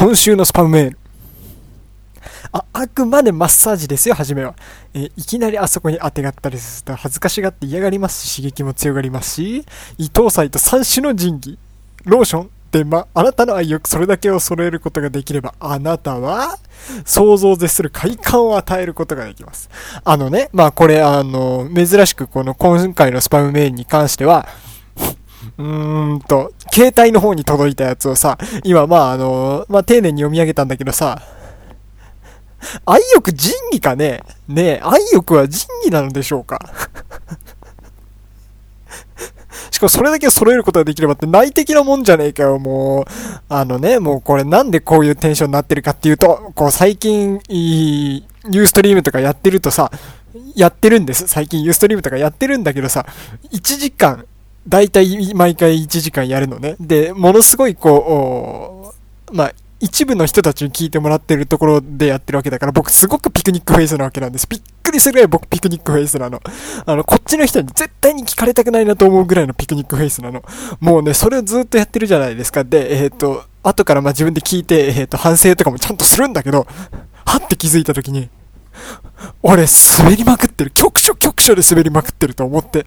今週のスパムメール。あ、あくまでマッサージですよ、はじめは。えいきなりあそこに当てがったりすると恥ずかしがって嫌がりますし、刺激も強がりますし、伊藤祭と三種の神器、ローション、で、ま、あなたの愛欲それだけを揃えることができれば、あなたは、想像を絶する快感を与えることができます。あのね、まあこれ、あの、珍しくこの今回のスパムメールに関しては、うーんと、携帯の方に届いたやつをさ、今まああの、まあ丁寧に読み上げたんだけどさ、愛欲仁義かね？ねえ、愛欲は仁義なのでしょうか？しかもそれだけ揃えることができればって内的なもんじゃねえかよ、もう。あのね、もうこれなんでこういうテンションになってるかっていうと、こう最近、いい、ユーストリームとかやってるとさ、やってるんです。最近ユーストリームとかやってるんだけどさ、1時間、だいたい毎回1時間やるのね。で、ものすごいこう、まあ、一部の人たちに聞いてもらってるところでやってるわけだから、僕すごくピクニックフェイスなわけなんです。びっくりするぐらい僕ピクニックフェイスなの。あの、こっちの人に絶対に聞かれたくないなと思うぐらいのピクニックフェイスなの。もうね、それをずっとやってるじゃないですか。で、えっ、ー、と、後からま自分で聞いて、えっ、ー、と、反省とかもちゃんとするんだけど、はって気づいた時に、俺滑りまくってる。局所局所で滑りまくってると思って。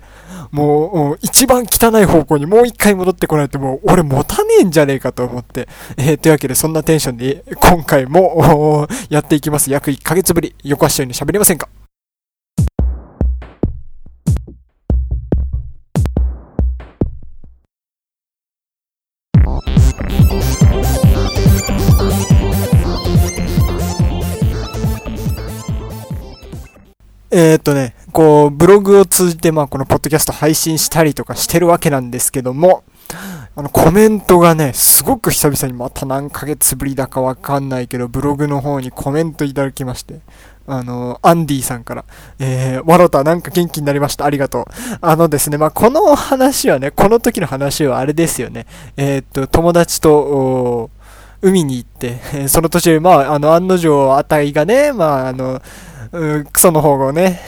もう、一番汚い方向にもう一回戻ってこないともう、俺持たねえんじゃねえかと思って。えー、というわけで、そんなテンションで、今回も、やっていきます。約1ヶ月ぶり。横足に喋りませんか？えー、っとね、こう、ブログを通じて、まあ、このポッドキャスト配信したりとかしてるわけなんですけども、あの、コメントがね、すごく久々にまた何ヶ月ぶりだかわかんないけど、ブログの方にコメントいただきまして、あの、アンディさんから、えー、ワロタなんか元気になりました？ありがとう。あのですね、まあ、この話はね、この時の話はあれですよね。えー、っと、友達と、海に行って、その途中、まあ、あの、案の定、あたいがね、まあ、あの、うクソの方がね、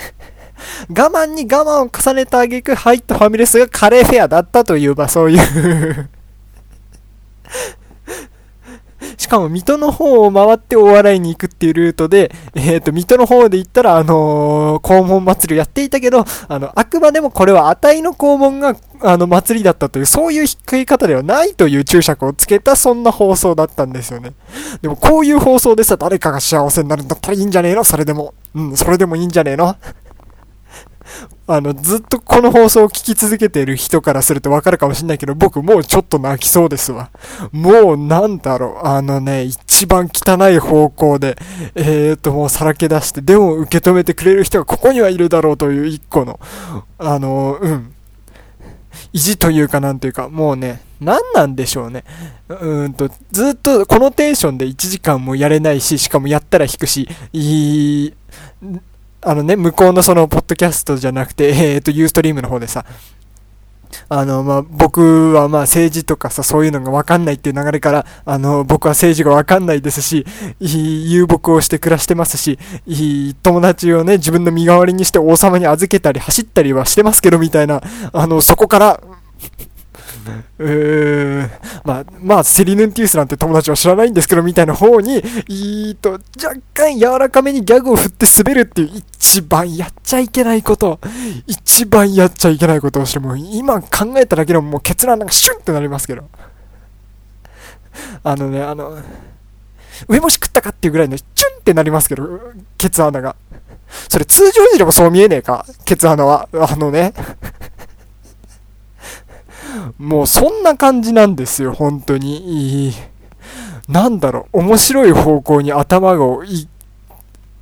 我慢に我慢を重ねた挙句入ったファミレスがカレーフェアだったという、まあそういう。しかも水戸の方を回って大洗に行くっていうルートで、えっ、ー、と、水戸の方で行ったら、あのー、黄門祭りをやっていたけど、あの、あくまでもこれは値の黄門が、あの、祭りだったという、そういう引っ掛け方ではないという注釈をつけた、そんな放送だったんですよね。でも、こういう放送でさ、誰かが幸せになるんだったらいいんじゃねえの？それでも。うん、それでもいいんじゃねえの？あの、ずっとこの放送を聞き続けている人からするとわかるかもしんないけど、僕もうちょっと泣きそうですわ。もうなんだろう、あのね、一番汚い方向で、えーと、もうさらけ出して、でも受け止めてくれる人がここにはいるだろうという一個の、あの、うん。意地というかなんというか、もうね、何なんでしょうね。うんと、ずっとこのテンションで1時間もやれないし、しかもやったら引くし、いい、あのね、向こうのその、ポッドキャストじゃなくて、えっ、ー、と、ユーストリームの方でさ、あの、まあ、僕はま政治とかさ、そういうのがわかんないっていう流れから、あの、僕は政治がわかんないですし、遊牧をして暮らしてますし、友達をね、自分の身代わりにして王様に預けたり走ったりはしてますけど、みたいな、あの、そこから、うーん、まあ、まあ、セリヌンティウスなんて友達は知らないんですけど、みたいな方に、いいと、若干柔らかめにギャグを振って滑るっていう一番やっちゃいけないこと、一番やっちゃいけないことをして、も今考えただけでももう結論なんかシュンってなりますけど。あのね、あの、上もし食ったかっていうぐらいのチュンってなりますけど、ケツ穴が。それ通常時でもそう見えねえかケツ穴は。あのね。もうそんな感じなんですよ、本当に。なんだろう、面白い方向に頭を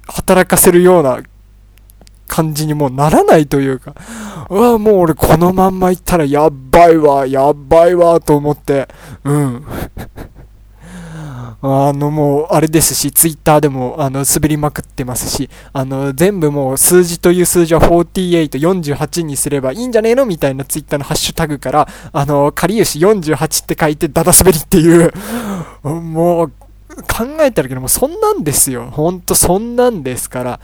働かせるような感じにもうならないというか、うわ、もう俺このまんま行ったらやっばいわ、やっばいわ、と思って、うん。あのもう、あれですし、ツイッターでも、あの、滑りまくってますし、あの、全部もう、数字という数字は48、48にすればいいんじゃねえのみたいなツイッターのハッシュタグから、あの、かりゆし48って書いて、だだ滑りっていう、もう、考えたらけども、そんなんですよ。ほんと、そんなんですから、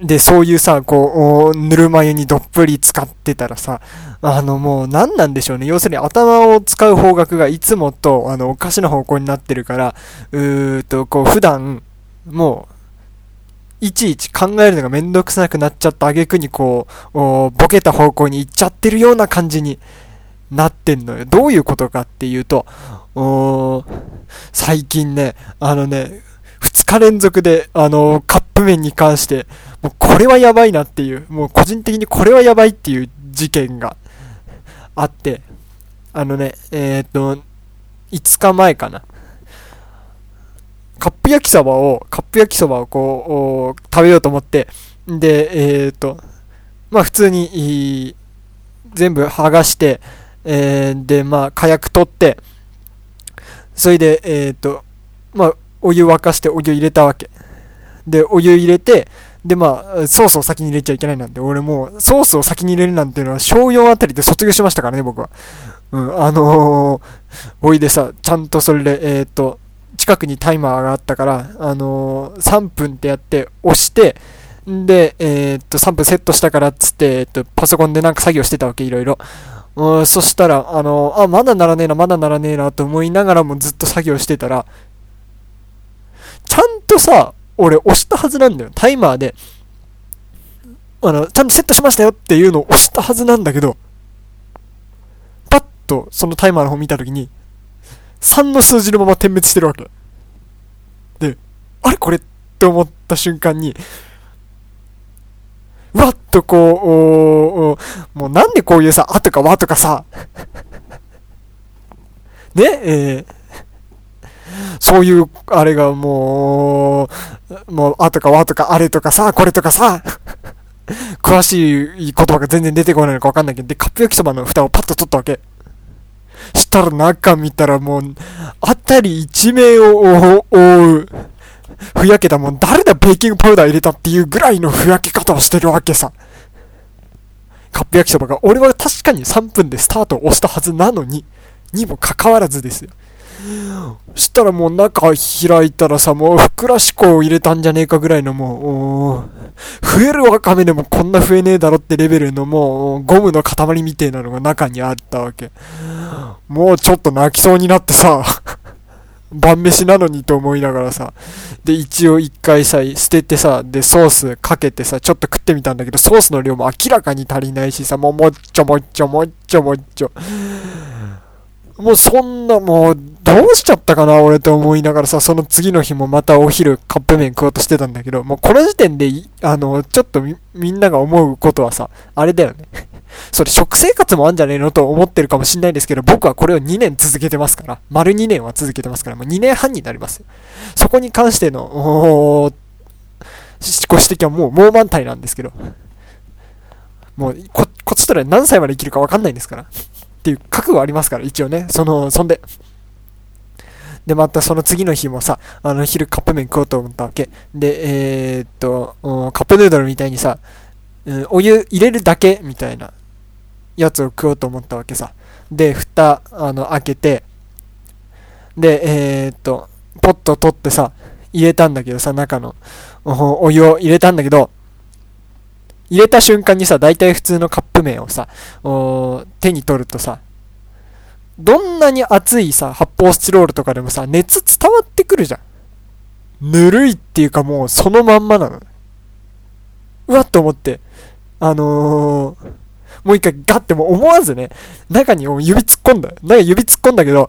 で、そういうさ、こう、ぬるま湯にどっぷり使ってたらさ、あのもう何なんでしょうね。要するに頭を使う方角がいつもと、あの、おかしな方向になってるから、うーと、こう、普段、もう、いちいち考えるのがめんどくさくなっちゃった挙句にこう、ボケた方向に行っちゃってるような感じになってんのよ。どういうことかっていうと、最近ね、あのね、2日連続で、あのカップ麺に関して、もうこれはやばいなっていう、もう個人的にこれはやばいっていう事件があって、あのね、えー、っと、5日前かな。カップ焼きそばを、カップ焼きそばをこう、食べようと思って、で、えー、っと、まあ普通に、全部剥がして、えー、で、まあ火薬取って、それで、え、っと、まあお湯沸かしてお湯入れたわけ。で、お湯入れて、で、まあ、ソースを先に入れちゃいけないなんて、俺もう、ソースを先に入れるなんていうのは、小4あたりで卒業しましたからね、僕は。うん、あのー、おいでさ、ちゃんとそれで、えー、っと、近くにタイマーがあったから、あのー、3分ってやって、押して、んで、えー、っと、3分セットしたからっつって、えっと、パソコンでなんか作業してたわけ、いろいろ。うん、そしたら、あの、あ、まだならねえな、まだならねえな、と思いながらもずっと作業してたら、ちゃんとさ、俺押したはずなんだよ。タイマーで、あの、ちゃんとセットしましたよっていうのを押したはずなんだけど、パッとそのタイマーの方見たときに、3の数字のまま点滅してるわけ。で、あれ？これ？って思った瞬間に、わっとこう、もうなんでこういうさ、あとかわとかさ、ね、えー、そういう、あれがもう、もう、あとかわとかあれとかさ、これとかさ、詳しい言葉が全然出てこないのかわかんないけど、で、カップ焼きそばの蓋をパッと取ったわけ。したら中見たらもう、あたり一面を覆う、ふやけたもん、誰だベーキングパウダー入れたっていうぐらいのふやけ方をしてるわけさ。カップ焼きそばが、俺は確かに3分でスタートを押したはずなのに、にもかかわらずですよ。したらもう中開いたらさ、もうふくらし粉を入れたんじゃねえかぐらいのもう、増えるわかめでもこんな増えねえだろってレベルのもう、ゴムの塊みてえなのが中にあったわけ。もうちょっと泣きそうになってさ、晩飯なのにと思いながらさ、で、一応一回さ、捨ててさ、で、ソースかけてさ、ちょっと食ってみたんだけど、ソースの量も明らかに足りないしさ、もうもっちょもっちょもっちょもっちょ。もうそんな、もう、どうしちゃったかな、俺って思いながらさ、その次の日もまたお昼カップ麺食おうとしてたんだけど、もうこの時点で、あの、ちょっとみんなが思うことはさ、あれだよね。それ食生活もあんじゃねえのと思ってるかもしんないんですけど、僕はこれを2年続けてますから、丸2年は続けてますから、もう2年半になりますそこに関しての、ご指摘はもう、もう満体なんですけど、もう、こ、こっちとら何歳まで生きるかわかんないんですから。っていう覚悟ありますから、一応ね。その、そんで。で、またその次の日もさ、あの、昼カップ麺食おうと思ったわけ。で、えー、っと、カップヌードルみたいにさ、うん、お湯入れるだけみたいなやつを食おうと思ったわけさ。で、蓋、あの、開けて、で、えー、っと、ポット取ってさ、入れたんだけどさ、中のお湯を入れたんだけど、入れた瞬間にさ、大体普通のカップ麺をさ、手に取るとさ、どんなに熱いさ、発泡スチロールとかでもさ、熱伝わってくるじゃん。ぬるいっていうかもうそのまんまなの。うわっと思って、あのー、もう一回ガッても思わずね、中に指突っ込んだ。中指突っ込んだけど、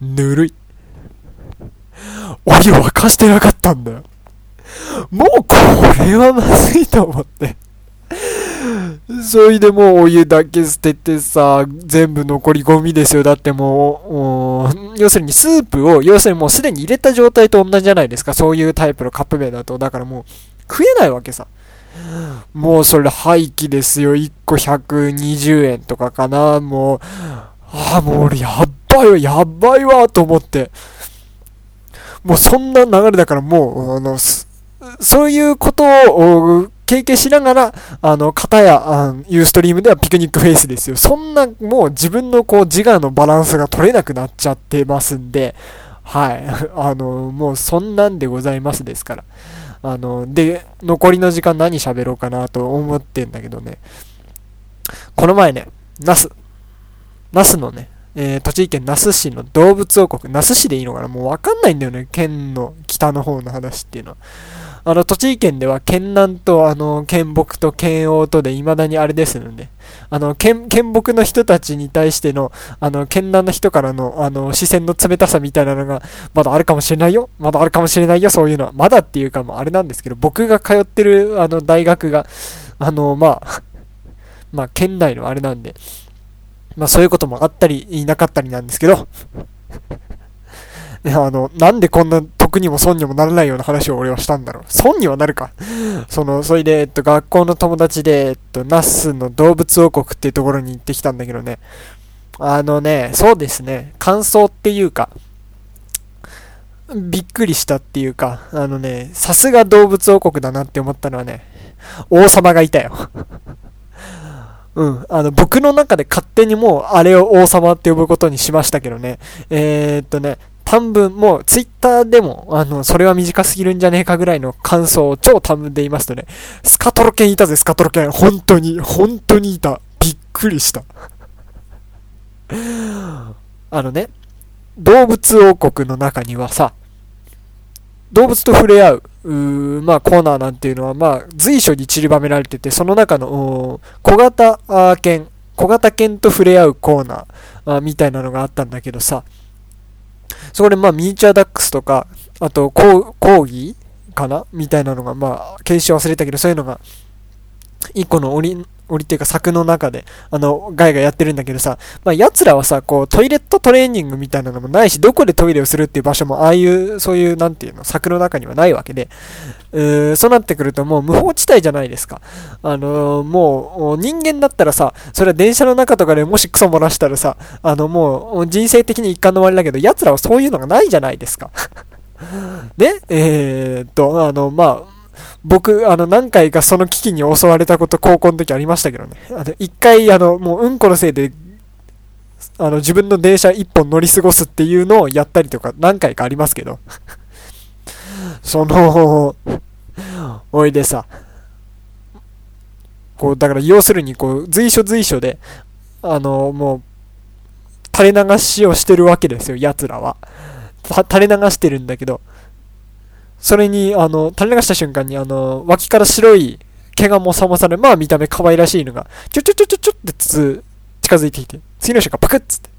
ぬるい。お湯沸かしてなかったんだよ。もうこれはまずいと思って。それでもうお湯だけ捨ててさ、全部残りゴミですよ。だってもう、要するにスープを、要するにもうすでに入れた状態と同じじゃないですか。そういうタイプのカップ麺だと。だからもう、食えないわけさ。もうそれ廃棄ですよ。1個120円とかかな。もう、ああ、もう俺やっばいわ、やばいわ、と思って。もうそんな流れだからもう、あの、そういうことを経験しながら、あの、方や、あユーストリームではピクニックフェイスですよ。そんな、もう自分のこう、自我のバランスが取れなくなっちゃってますんで、はい。あの、もうそんなんでございますですから。あの、で、残りの時間何喋ろうかなと思ってんだけどね。この前ね、ナス。ナスのね、えー、栃木県那須市の動物王国、那須市でいいのかな？もうわかんないんだよね、県の北の方の話っていうのは。あの、栃木県では県南と、あの、県北と県央とで未だにあれですので、あの、県、県北の人たちに対しての、あの、県南の人からの、あの、視線の冷たさみたいなのが、まだあるかもしれないよ。まだあるかもしれないよ、そういうのは。まだっていうか、もあれなんですけど、僕が通ってる、あの、大学が、あの、まあ、まあ、県内のあれなんで、まあそういうこともあったり、いなかったりなんですけど、あの、なんでこんな得にも損にもならないような話を俺はしたんだろう。損にはなるか。その、それで、えっと、学校の友達で、えっと、ナスの動物王国っていうところに行ってきたんだけどね。あのね、そうですね、感想っていうか、びっくりしたっていうか、あのね、さすが動物王国だなって思ったのはね、王様がいたよ。うん。あの、僕の中で勝手にもう、あれを王様って呼ぶことにしましたけどね。えー、っとね、短文、もう、ツイッターでも、あの、それは短すぎるんじゃねえかぐらいの感想を超短文で言いますとね、スカトロ犬いたぜ、スカトロ犬。本当に、本当にいた。びっくりした。あのね、動物王国の中にはさ、動物と触れ合う、うまあ、コーナーなんていうのは、まあ、随所に散りばめられてて、その中の、小型犬、小型犬と触れ合うコーナーみたいなのがあったんだけどさ、そこでまあ、ミニチュアダックスとか、あと、コーギーかな？みたいなのが、まあ、検証忘れたけど、そういうのが、一個の檻、檻っていうか柵の中で、あの、ガイがやってるんだけどさ、まあ、奴らはさ、こう、トイレットトレーニングみたいなのもないし、どこでトイレをするっていう場所も、ああいう、そういう、なんていうの、柵の中にはないわけで、うーそうなってくるともう無法地帯じゃないですか。あのー、もう、人間だったらさ、それは電車の中とかでもしクソ漏らしたらさ、あの、もう、人生的に一貫の終わりだけど、奴らはそういうのがないじゃないですか。ねえー、っと、あの、まあ、僕、あの、何回かその危機に襲われたこと高校の時ありましたけどね。あの、一回、あの、もううんこのせいで、あの、自分の電車一本乗り過ごすっていうのをやったりとか何回かありますけど。その、おいでさ、こう、だから要するにこう、随所随所で、あの、もう、垂れ流しをしてるわけですよ、奴らは。垂れ流してるんだけど、それに、あの、垂れ流した瞬間に、あの、脇から白い毛がもさもさで、まあ見た目可愛らしいのが、ちょちょちょちょちょってつ近づいてきて、次の瞬間パクッつって。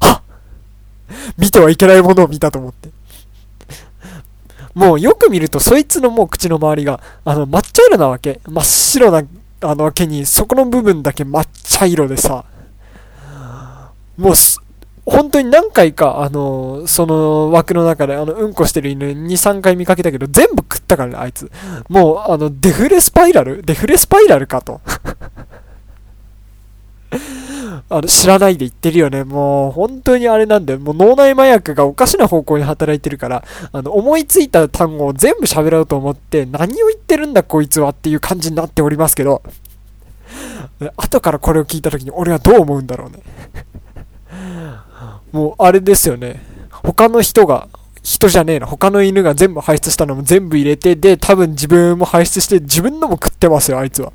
はっ見てはいけないものを見たと思って。もうよく見ると、そいつのもう口の周りが、あの、抹茶色なわけ。真っ白な、あの、毛に、そこの部分だけ抹茶色でさ、もう本当に何回か、あのー、その枠の中で、あの、うんこしてる犬2、3回見かけたけど、全部食ったからね、あいつ。もう、あの、デフレスパイラル？デフレスパイラルかと。あの、知らないで言ってるよね。もう、本当にあれなんだよ。もう脳内麻薬がおかしな方向に働いてるから、あの、思いついた単語を全部喋ろうと思って、何を言ってるんだこいつはっていう感じになっておりますけど、後からこれを聞いた時に俺はどう思うんだろうね。もうあれですよね。他の人が、人じゃねえな。他の犬が全部排出したのも全部入れて、で、多分自分も排出して、自分のも食ってますよ、あいつは。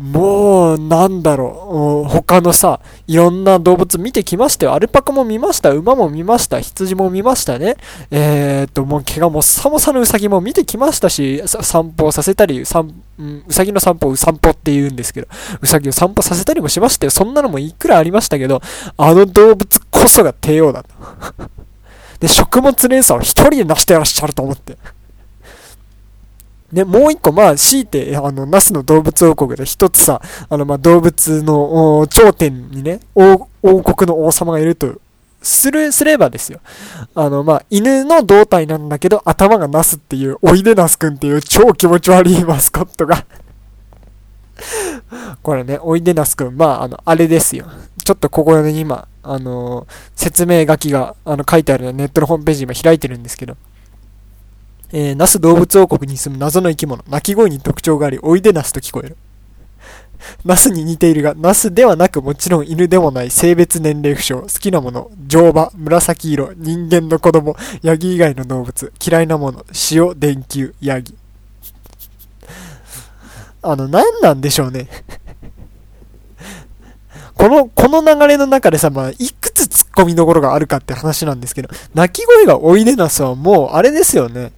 もう、なんだろう。他のさ、いろんな動物見てきましたよ。アルパカも見ました。馬も見ました。羊も見ましたね。えー、っと、もう毛がもっさもさのウサギも見てきましたし、散歩させたり、散うん、うさぎの散歩を散歩って言うんですけど、うさぎを散歩させたりもしましたよ。そんなのもいくらありましたけど、あの動物こそが帝王だと。で、食物連鎖を一人で成してらっしゃると思って。で、もう一個、まあ、強いて、あの、ナスの動物王国で一つさ、あの、まあ、動物の頂点にね、王国の王様がいると、する、すればですよ。あの、まあ、犬の胴体なんだけど、頭がナスっていう、おいでナスくんっていう超気持ち悪いマスコットが これね、おいでナスくん、まあ、あの、あれですよ。ちょっとここで今、あのー、説明書きが、あの、書いてあるネットのホームページ今開いてるんですけど、えー、那須動物王国に住む謎の生き物。鳴き声に特徴があり、おいでナスと聞こえる。ナスに似ているが、ナスではなくもちろん犬でもない性別年齢不詳、好きなもの、乗馬、紫色、人間の子供、ヤギ以外の動物、嫌いなもの、塩、電球、ヤギ。あの、何なんでしょうね。この、この流れの中でさ、まあ、いくつ突っ込みどころがあるかって話なんですけど、鳴き声がおいでなすはもう、あれですよね。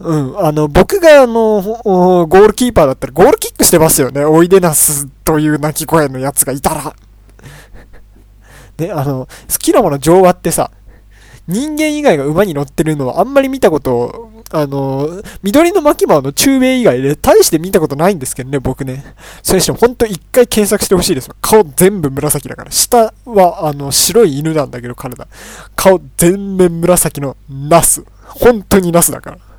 うん、あの、僕があの、ゴールキーパーだったらゴールキックしてますよね。おいでなすという鳴き声のやつがいたら。ね、あの、好きなもの乗馬ってさ、人間以外が馬に乗ってるのはあんまり見たこと、あの、緑の巻物の中米以外で大して見たことないんですけどね、僕ね。それにしてもほんと一回検索してほしいです。顔全部紫だから。下は、あの、白い犬なんだけど、体。顔全面紫のナス。本当にナスだから。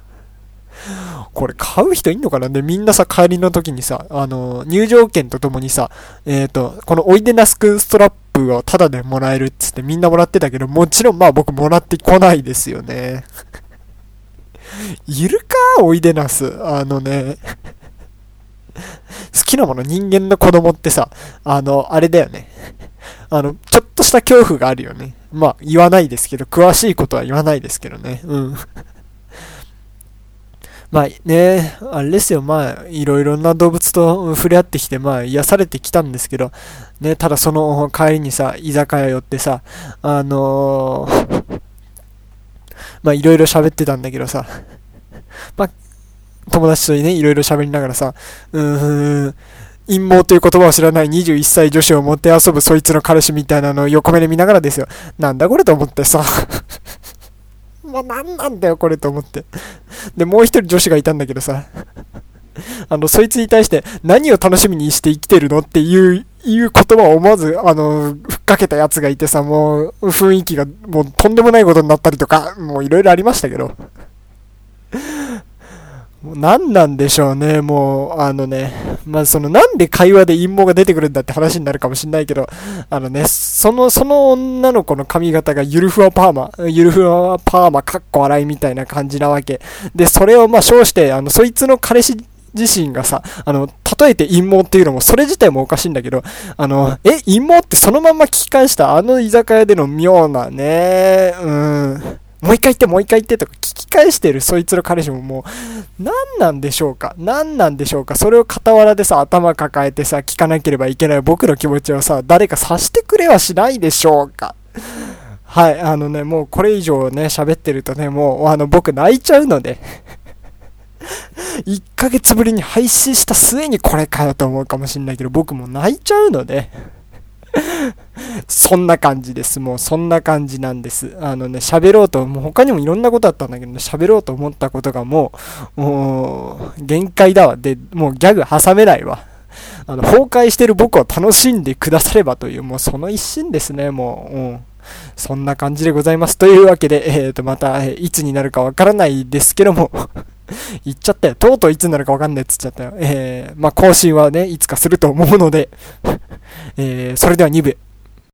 これ買う人いんのかな？で、みんなさ、帰りの時にさ、あの、入場券とともにさ、えっ、ー、と、このおいでなすくんストラップをタダでもらえるっつってみんなもらってたけど、もちろんまあ僕もらってこないですよね。いるか？おいでなす。あのね。好きなもの人間の子供ってさ、あの、あれだよね。あの、ちょっとした恐怖があるよね。まあ、言わないですけど、詳しいことは言わないですけどね。うん。まあね、あれですよ、まあ、いろいろな動物と触れ合ってきて、まあ、癒されてきたんですけど、ね、ただその帰りにさ、居酒屋寄ってさ、あのー、まあ、いろいろ喋ってたんだけどさ、まあ、友達とね、いろいろ喋りながらさ、うーん、陰謀という言葉を知らない21歳女子を持って遊ぶそいつの彼氏みたいなのを横目で見ながらですよ。なんだこれと思ってさ。もう何なんだよ、これと思って。で、もう一人女子がいたんだけどさ、あの、そいつに対して何を楽しみにして生きてるのっていう、いう言葉を思わず、あの、ふっかけたやつがいてさ、もう、雰囲気がもうとんでもないことになったりとか、もういろいろありましたけど。もう何なんでしょうね、もう、あのね、まあ、その、なんで会話で陰謀が出てくるんだって話になるかもしんないけど、あのね、その、その女の子の髪型がゆるふわパーマ、ゆるふわパーマかっこ洗いみたいな感じなわけ。で、それをまあ、称して、あの、そいつの彼氏自身がさ、あの、例えて陰謀っていうのも、それ自体もおかしいんだけど、あの、え、陰謀ってそのまま聞き返したあの居酒屋での妙なね、うん。もう一回言って、もう一回言ってとか聞き返してるそいつの彼氏ももう、何なんでしょうか？何なんでしょうか？それを傍らでさ、頭抱えてさ、聞かなければいけない僕の気持ちをさ、誰か察してくれはしないでしょうか？はい、あのね、もうこれ以上ね、喋ってるとね、もう、あの、僕泣いちゃうので。1ヶ月ぶりに配信した末にこれかよと思うかもしんないけど、僕も泣いちゃうので。そんな感じです。もうそんな感じなんです。あのね、喋ろうと、もう他にもいろんなことあったんだけど、ね、喋ろうと思ったことがもう、もう、限界だわ。で、もうギャグ挟めないわ。あの、崩壊してる僕を楽しんでくださればという、もうその一心ですね、もう。うんそんな感じでございます。というわけで、えっ、ー、と、また、いつになるかわからないですけども 言っちゃったよ。とうとういつになるかわかんないっつっちゃったよ。えー、まあ、更新はね、いつかすると思うので えー、それでは2部、